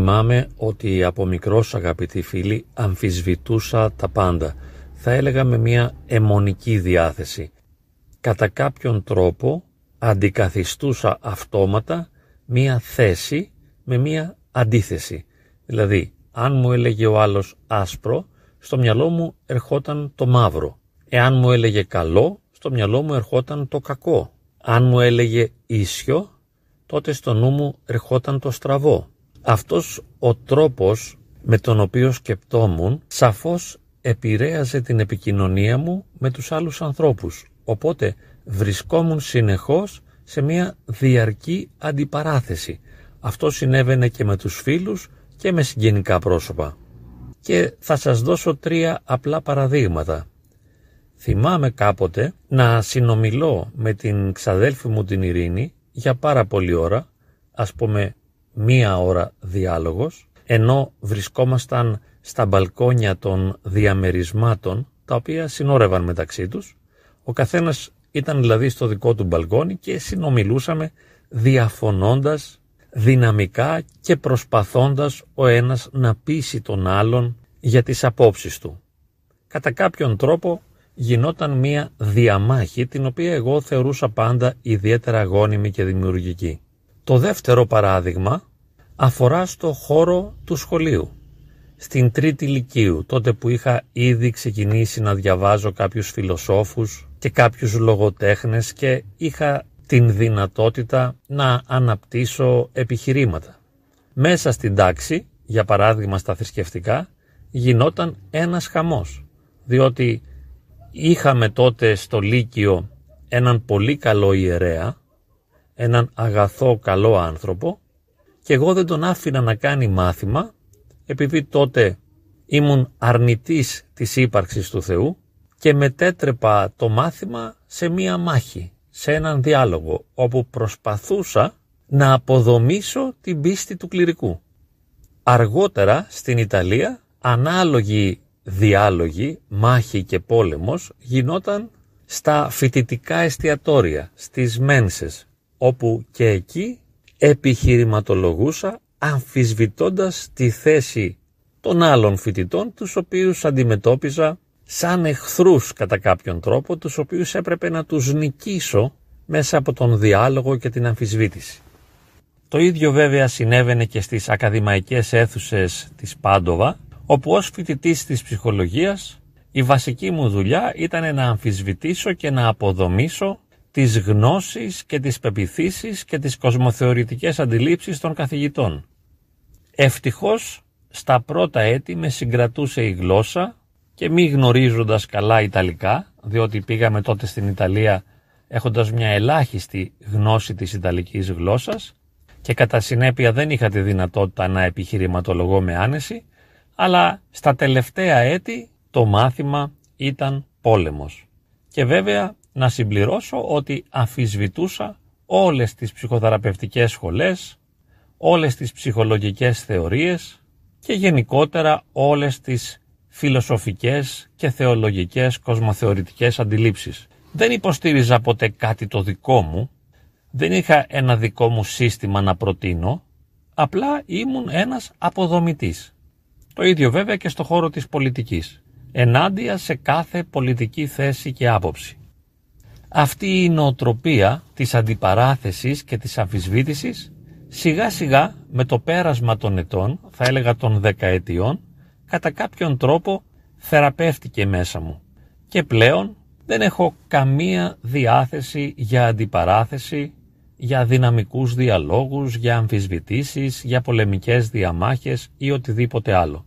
Θυμάμαι ότι από μικρός αγαπητοί φίλοι αμφισβητούσα τα πάντα. Θα έλεγα με μια αιμονική διάθεση. Κατά κάποιον τρόπο αντικαθιστούσα αυτόματα μία θέση με μία αντίθεση. Δηλαδή, αν μου έλεγε ο άλλος άσπρο, στο μυαλό μου ερχόταν το μαύρο. Εάν μου έλεγε καλό, στο μυαλό μου ερχόταν το κακό. Αν μου έλεγε ίσιο, τότε στο νου μου ερχόταν το στραβό. Αυτός ο τρόπος με τον οποίο σκεπτόμουν σαφώς επηρέαζε την επικοινωνία μου με τους άλλους ανθρώπους. Οπότε βρισκόμουν συνεχώς σε μια διαρκή αντιπαράθεση. Αυτό συνέβαινε και με τους φίλους και με συγγενικά πρόσωπα. Και θα σας δώσω τρία απλά παραδείγματα. Θυμάμαι κάποτε να συνομιλώ με την ξαδέλφη μου την Ειρήνη για πάρα πολλή ώρα, ας πούμε μία ώρα διάλογος, ενώ βρισκόμασταν στα μπαλκόνια των διαμερισμάτων, τα οποία συνόρευαν μεταξύ τους. Ο καθένας ήταν δηλαδή στο δικό του μπαλκόνι και συνομιλούσαμε διαφωνώντας δυναμικά και προσπαθώντας ο ένας να πείσει τον άλλον για τις απόψεις του. Κατά κάποιον τρόπο γινόταν μία διαμάχη την οποία εγώ θεωρούσα πάντα ιδιαίτερα αγώνιμη και δημιουργική. Το δεύτερο παράδειγμα αφορά στο χώρο του σχολείου. Στην τρίτη ηλικίου, τότε που είχα ήδη ξεκινήσει να διαβάζω κάποιους φιλοσόφους και κάποιους λογοτέχνες και είχα την δυνατότητα να αναπτύσσω επιχειρήματα. Μέσα στην τάξη, για παράδειγμα στα θρησκευτικά, γινόταν ένας χαμός, διότι είχαμε τότε στο Λύκειο έναν πολύ καλό ιερέα, έναν αγαθό καλό άνθρωπο και εγώ δεν τον άφηνα να κάνει μάθημα επειδή τότε ήμουν αρνητής της ύπαρξης του Θεού και μετέτρεπα το μάθημα σε μία μάχη, σε έναν διάλογο όπου προσπαθούσα να αποδομήσω την πίστη του κληρικού. Αργότερα στην Ιταλία ανάλογοι διάλογοι, μάχη και πόλεμος γινόταν στα φοιτητικά εστιατόρια, στις μένσες, όπου και εκεί επιχειρηματολογούσα αμφισβητώντας τη θέση των άλλων φοιτητών, τους οποίους αντιμετώπιζα σαν εχθρούς κατά κάποιον τρόπο, τους οποίους έπρεπε να τους νικήσω μέσα από τον διάλογο και την αμφισβήτηση. Το ίδιο βέβαια συνέβαινε και στις ακαδημαϊκές αίθουσες της Πάντοβα, όπου ως φοιτητής της ψυχολογίας η βασική μου δουλειά ήταν να αμφισβητήσω και να αποδομήσω τις γνώσεις και τις πεπιθήσεις και τις κοσμοθεωρητικές αντιλήψεις των καθηγητών. Ευτυχώς στα πρώτα έτη με συγκρατούσε η γλώσσα και μη γνωρίζοντας καλά Ιταλικά, διότι πήγαμε τότε στην Ιταλία έχοντας μια ελάχιστη γνώση της Ιταλικής γλώσσας και κατά συνέπεια δεν είχα τη δυνατότητα να επιχειρηματολογώ με άνεση, αλλά στα τελευταία έτη το μάθημα ήταν πόλεμος. Και βέβαια να συμπληρώσω ότι αφισβητούσα όλες τις ψυχοθεραπευτικές σχολές, όλες τις ψυχολογικές θεωρίες και γενικότερα όλες τις φιλοσοφικές και θεολογικές κοσμοθεωρητικές αντιλήψεις. Δεν υποστήριζα ποτέ κάτι το δικό μου, δεν είχα ένα δικό μου σύστημα να προτείνω, απλά ήμουν ένας αποδομητής. Το ίδιο βέβαια και στο χώρο της πολιτικής, ενάντια σε κάθε πολιτική θέση και άποψη. Αυτή η νοοτροπία της αντιπαράθεσης και της αμφισβήτησης σιγά σιγά με το πέρασμα των ετών, θα έλεγα των δεκαετιών, κατά κάποιον τρόπο θεραπεύτηκε μέσα μου και πλέον δεν έχω καμία διάθεση για αντιπαράθεση, για δυναμικούς διαλόγους, για αμφισβητήσεις, για πολεμικές διαμάχες ή οτιδήποτε άλλο.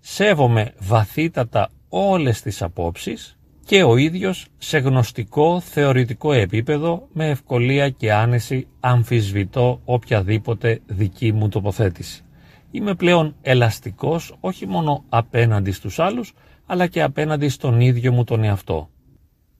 Σέβομαι βαθύτατα όλες τις απόψεις και ο ίδιος σε γνωστικό θεωρητικό επίπεδο με ευκολία και άνεση αμφισβητώ οποιαδήποτε δική μου τοποθέτηση. Είμαι πλέον ελαστικός όχι μόνο απέναντι στους άλλους αλλά και απέναντι στον ίδιο μου τον εαυτό.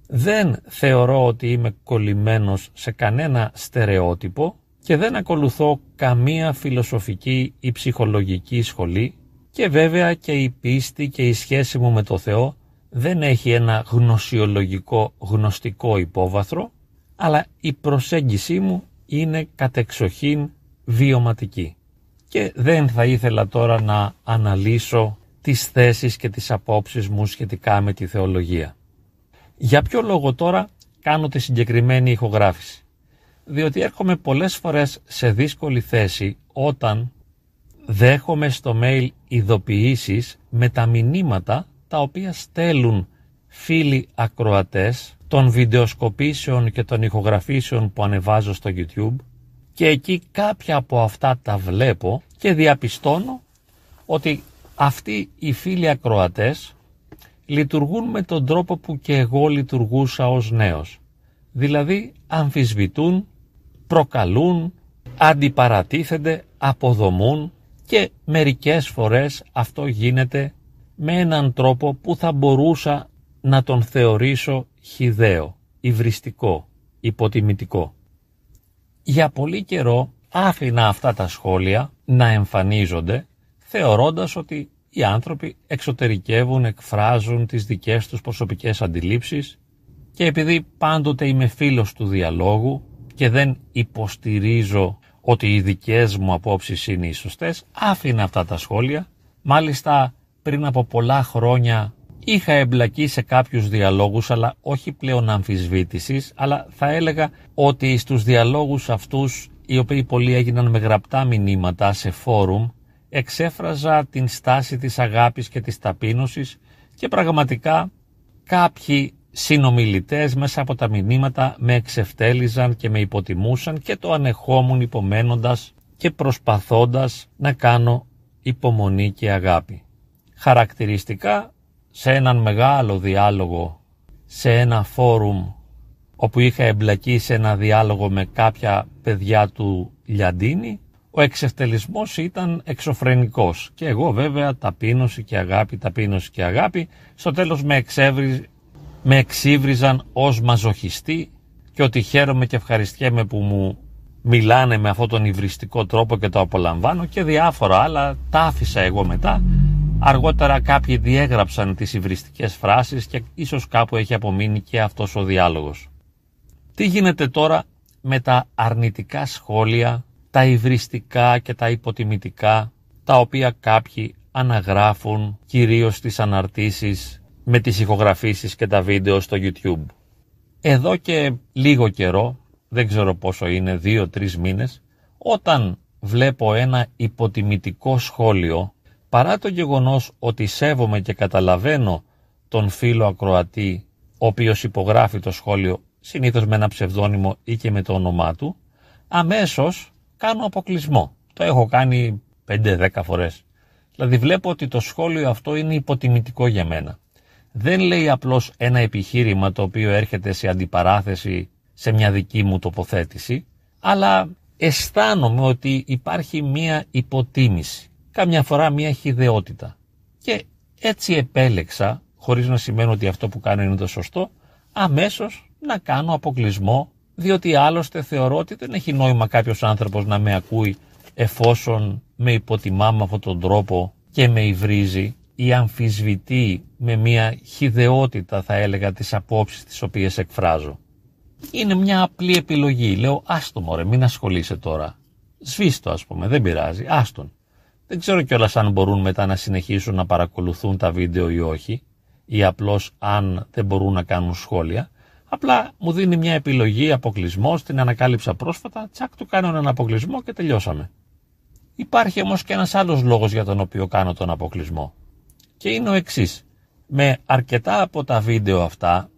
Δεν θεωρώ ότι είμαι κολλημένος σε κανένα στερεότυπο και δεν ακολουθώ καμία φιλοσοφική ή ψυχολογική σχολή και βέβαια και η πίστη και η σχέση μου με το Θεό δεν έχει ένα γνωσιολογικό γνωστικό υπόβαθρο, αλλά η προσέγγιση μου είναι κατεξοχήν βιωματική. και δεν θα ήθελα τώρα να αναλύσω τις θέσεις και τις απόψεις μου σχετικά με τη θεολογία. Για ποιο λόγο τώρα κάνω τη συγκεκριμένη ηχογράφηση; Διότι έρχομαι πολλές φορές σε δύσκολη θέση όταν δέχομαι στο mail ειδοποιήσεις με τα μηνύματα τα οποία στέλνουν φίλοι ακροατές των βιντεοσκοπήσεων και των ηχογραφήσεων που ανεβάζω στο YouTube και εκεί κάποια από αυτά τα βλέπω και διαπιστώνω ότι αυτοί οι φίλοι ακροατές λειτουργούν με τον τρόπο που και εγώ λειτουργούσα ως νέος. Δηλαδή αμφισβητούν, προκαλούν, αντιπαρατίθενται, αποδομούν και μερικές φορές αυτό γίνεται με έναν τρόπο που θα μπορούσα να τον θεωρήσω χιδαίο, υβριστικό, υποτιμητικό. Για πολύ καιρό άφηνα αυτά τα σχόλια να εμφανίζονται θεωρώντας ότι οι άνθρωποι εξωτερικεύουν, εκφράζουν τις δικές τους προσωπικές αντιλήψεις και επειδή πάντοτε είμαι φίλος του διαλόγου και δεν υποστηρίζω ότι οι δικές μου απόψεις είναι οι σωστές, άφηνα αυτά τα σχόλια. Μάλιστα πριν από πολλά χρόνια είχα εμπλακεί σε κάποιους διαλόγους, αλλά όχι πλέον αμφισβήτησης, αλλά θα έλεγα ότι στους διαλόγους αυτούς, οι οποίοι πολλοί έγιναν με γραπτά μηνύματα σε φόρουμ, εξέφραζα την στάση της αγάπης και της ταπείνωσης και πραγματικά κάποιοι συνομιλητές μέσα από τα μηνύματα με εξευτέλιζαν και με υποτιμούσαν και το ανεχόμουν υπομένοντας και προσπαθώντας να κάνω υπομονή και αγάπη. Χαρακτηριστικά σε έναν μεγάλο διάλογο σε ένα φόρουμ όπου είχα εμπλακεί σε ένα διάλογο με κάποια παιδιά του Λιαντίνη ο εξευτελισμός ήταν εξωφρενικός. Και εγώ βέβαια ταπείνωση και αγάπη, ταπείνωση και αγάπη. Στο τέλος με, εξέβρι, με εξύβριζαν ως μαζοχιστή και ότι χαίρομαι και ευχαριστιέμαι που μου μιλάνε με αυτόν τον υβριστικό τρόπο και το απολαμβάνω και διάφορα άλλα. Τα άφησα εγώ μετά αργότερα κάποιοι διέγραψαν τις υβριστικές φράσεις και ίσως κάπου έχει απομείνει και αυτός ο διάλογος. Τι γίνεται τώρα με τα αρνητικά σχόλια τα υβριστικά και τα υποτιμητικά τα οποία κάποιοι αναγράφουν κυρίως στις αναρτήσεις με τις ηχογραφήσεις και τα βίντεο στο YouTube. Εδώ και λίγο καιρό, δεν ξέρω πόσο είναι, δύο-τρεις μήνες, όταν βλέπω ένα υποτιμητικό σχόλιο, παρά το γεγονός ότι σέβομαι και καταλαβαίνω τον φίλο ακροατή, ο οποίος υπογράφει το σχόλιο συνήθως με ένα ψευδόνυμο ή και με το όνομά του, αμέσως κάνω αποκλεισμό. Το έχω κάνει 5-10 φορές. Δηλαδή βλέπω ότι το σχόλιο αυτό είναι υποτιμητικό για μένα. Δεν λέει απλώς ένα επιχείρημα το οποίο έρχεται σε αντιπαράθεση σε μια δική μου τοποθέτηση, αλλά αισθάνομαι ότι υπάρχει μία υποτίμηση, καμιά φορά μία χιδεότητα. Και έτσι επέλεξα, χωρίς να σημαίνει ότι αυτό που κάνω είναι το σωστό, αμέσως να κάνω αποκλεισμό διότι άλλωστε θεωρώ ότι δεν έχει νόημα κάποιος άνθρωπος να με ακούει εφόσον με υποτιμά με αυτόν τον τρόπο και με υβρίζει ή αμφισβητεί με μια χιδεότητα θα έλεγα τις απόψεις τις οποίες εκφράζω. Είναι μια απλή επιλογή. Λέω άστο μωρέ μην ασχολείσαι τώρα. Σβήστο ας πούμε δεν πειράζει άστον. Δεν ξέρω κιόλας αν μπορούν μετά να συνεχίσουν να παρακολουθούν τα βίντεο ή όχι ή απλώς αν δεν μπορούν να κάνουν σχόλια. Απλά μου δίνει μια επιλογή αποκλεισμό, την ανακάλυψα πρόσφατα, τσακ του κάνω έναν αποκλεισμό και τελειώσαμε. Υπάρχει όμως και ένας άλλος λόγος για τον οποίο κάνω τον αποκλεισμό. Και είναι ο εξής. Με αρκετά από τα βίντεο αυτά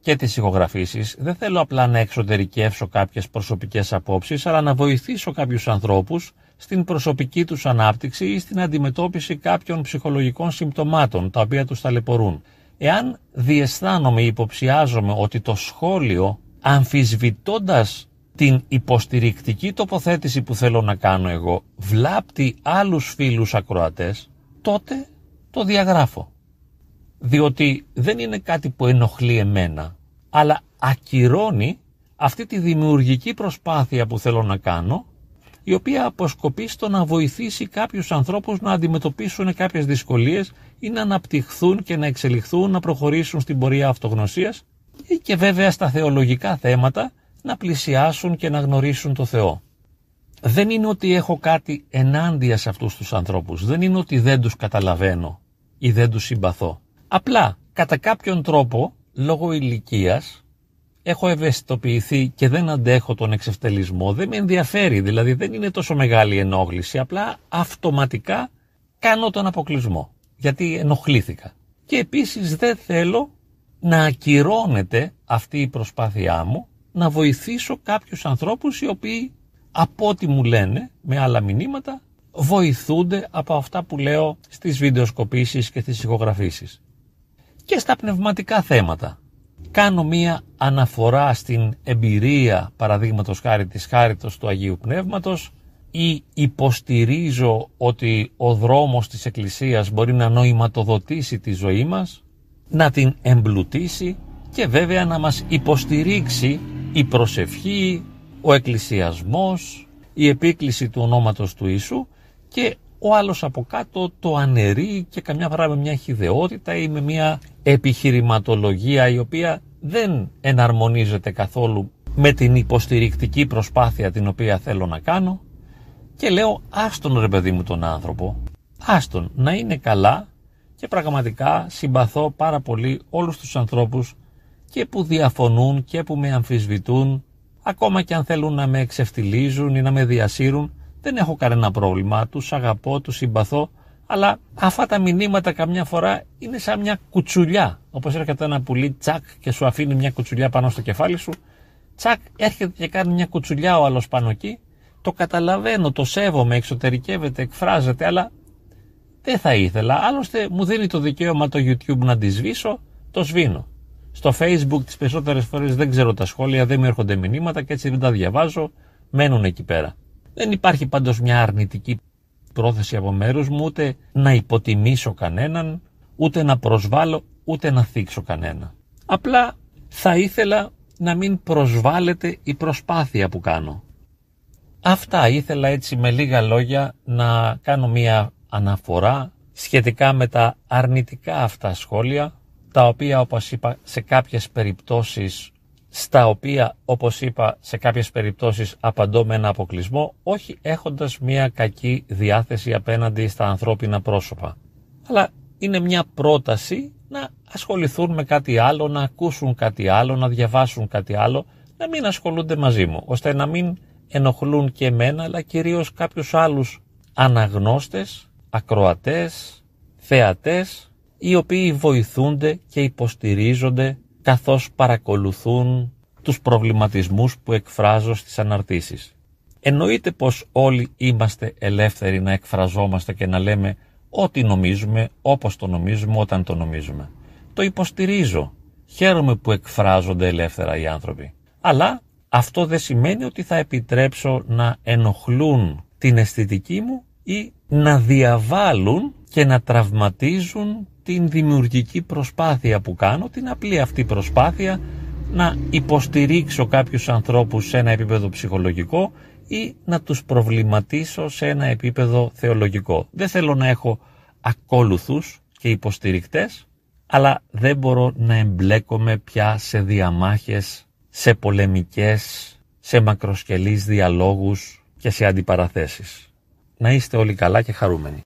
και τις ηχογραφήσεις δεν θέλω απλά να εξωτερικεύσω κάποιες προσωπικές απόψεις αλλά να βοηθήσω κάποιους ανθρώπους στην προσωπική τους ανάπτυξη ή στην αντιμετώπιση κάποιων ψυχολογικών συμπτωμάτων τα οποία τους ταλαιπωρούν. Εάν διαισθάνομαι, υποψιάζομαι ότι το σχόλιο αμφισβητώντας την υποστηρικτική τοποθέτηση που θέλω να κάνω εγώ βλάπτει άλλους φίλους ακροατές, τότε το διαγράφω. Διότι δεν είναι κάτι που ενοχλεί εμένα, αλλά ακυρώνει αυτή τη δημιουργική προσπάθεια που θέλω να κάνω η οποία αποσκοπεί στο να βοηθήσει κάποιους ανθρώπους να αντιμετωπίσουν κάποιες δυσκολίες ή να αναπτυχθούν και να εξελιχθούν, να προχωρήσουν στην πορεία αυτογνωσίας ή και βέβαια στα θεολογικά θέματα να πλησιάσουν και να γνωρίσουν το Θεό. δεν είναι ότι έχω κάτι ενάντια σε αυτούς τους ανθρώπους. Δεν είναι ότι δεν τους καταλαβαίνω ή δεν τους συμπαθώ. Απλά, κατά κάποιον τρόπο, λόγω ηλικίας, έχω ευαισθητοποιηθεί και δεν αντέχω τον εξευτελισμό. Δεν με ενδιαφέρει, δηλαδή δεν είναι τόσο μεγάλη ενόχληση. Απλά αυτοματικά κάνω τον αποκλεισμό, γιατί ενοχλήθηκα. Και επίσης δεν θέλω να ακυρώνεται αυτή η προσπάθειά μου να βοηθήσω κάποιους ανθρώπους οι οποίοι από ό,τι μου λένε με άλλα μηνύματα βοηθούνται από αυτά που λέω στις βιντεοσκοπήσεις και στις ηχογραφήσεις. Και στα πνευματικά θέματα. Κάνω μία αναφορά στην εμπειρία παραδείγματος χάρη της χάριτος του Αγίου Πνεύματος ή υποστηρίζω ότι ο δρόμος της Εκκλησίας μπορεί να νοηματοδοτήσει τη ζωή μας, να την εμπλουτίσει και βέβαια να μας υποστηρίξει η προσευχή, ο εκκλησιασμός, η επίκληση του ονόματος του Ιησού και ο άλλος από κάτω το αναιρεί και καμιά φορά με μια χιδεότητα ή με μια επιχειρηματολογία η οποία δεν εναρμονίζεται καθόλου με την υποστηρικτική προσπάθεια την οποία θέλω να κάνω. Και λέω άστον ρε παιδί μου τον άνθρωπο, άστον να είναι καλά και πραγματικά συμπαθώ πάρα πολύ όλους τους ανθρώπους και που διαφωνούν και που με αμφισβητούν ακόμα και αν θέλουν να με εξευτιλίζουν ή να με διασύρουν δεν έχω κανένα πρόβλημα, τους αγαπώ, τους συμπαθώ αλλά αυτά τα μηνύματα καμιά φορά είναι σαν μια κουτσουλιά όπως έρχεται ένα πουλί τσακ και σου αφήνει μια κουτσουλιά πάνω στο κεφάλι σου τσακ έρχεται και κάνει μια κουτσουλιά ο άλλος πάνω εκεί το καταλαβαίνω, το σέβομαι, εξωτερικεύεται, εκφράζεται, αλλά δεν θα ήθελα. Άλλωστε μου δίνει το δικαίωμα το YouTube να τη σβήσω, το σβήνω. Στο Facebook τις περισσότερες φορές δεν ξέρω τα σχόλια, δεν μου έρχονται μηνύματα και έτσι δεν τα διαβάζω, μένουν εκεί πέρα. Δεν υπάρχει πάντως μια αρνητική πρόθεση από μέρους μου ούτε να υποτιμήσω κανέναν, ούτε να προσβάλλω, ούτε να θίξω κανένα. Απλά θα ήθελα να μην προσβάλλεται η προσπάθεια που κάνω. Αυτά ήθελα έτσι με λίγα λόγια να κάνω μία αναφορά σχετικά με τα αρνητικά αυτά σχόλια τα οποία όπως είπα σε κάποιες περιπτώσεις στα οποία όπως είπα σε κάποιες περιπτώσεις απαντώ με ένα αποκλεισμό όχι έχοντας μια κακή διάθεση απέναντι στα ανθρώπινα πρόσωπα. Αλλά είναι μια πρόταση να ασχοληθούν με κάτι άλλο, να ακούσουν κάτι άλλο, να διαβάσουν κάτι άλλο, να μην ασχολούνται μαζί μου, ώστε να μην ενοχλούν και εμένα αλλά κυρίως κάποιους άλλους αναγνώστες, ακροατές, θεατές οι οποίοι βοηθούνται και υποστηρίζονται καθώς παρακολουθούν τους προβληματισμούς που εκφράζω στις αναρτήσεις. Εννοείται πως όλοι είμαστε ελεύθεροι να εκφραζόμαστε και να λέμε ό,τι νομίζουμε, όπως το νομίζουμε, όταν το νομίζουμε. Το υποστηρίζω. Χαίρομαι που εκφράζονται ελεύθερα οι άνθρωποι. Αλλά αυτό δεν σημαίνει ότι θα επιτρέψω να ενοχλούν την αισθητική μου ή να διαβάλουν και να τραυματίζουν την δημιουργική προσπάθεια που κάνω, την απλή αυτή προσπάθεια να υποστηρίξω κάποιους ανθρώπους σε ένα επίπεδο ψυχολογικό ή να τους προβληματίσω σε ένα επίπεδο θεολογικό. Δεν θέλω να έχω ακόλουθους και υποστηρικτές, αλλά δεν μπορώ να εμπλέκομαι πια σε διαμάχες σε πολεμικές, σε μακροσκελείς διαλόγους και σε αντιπαραθέσεις. Να είστε όλοι καλά και χαρούμενοι.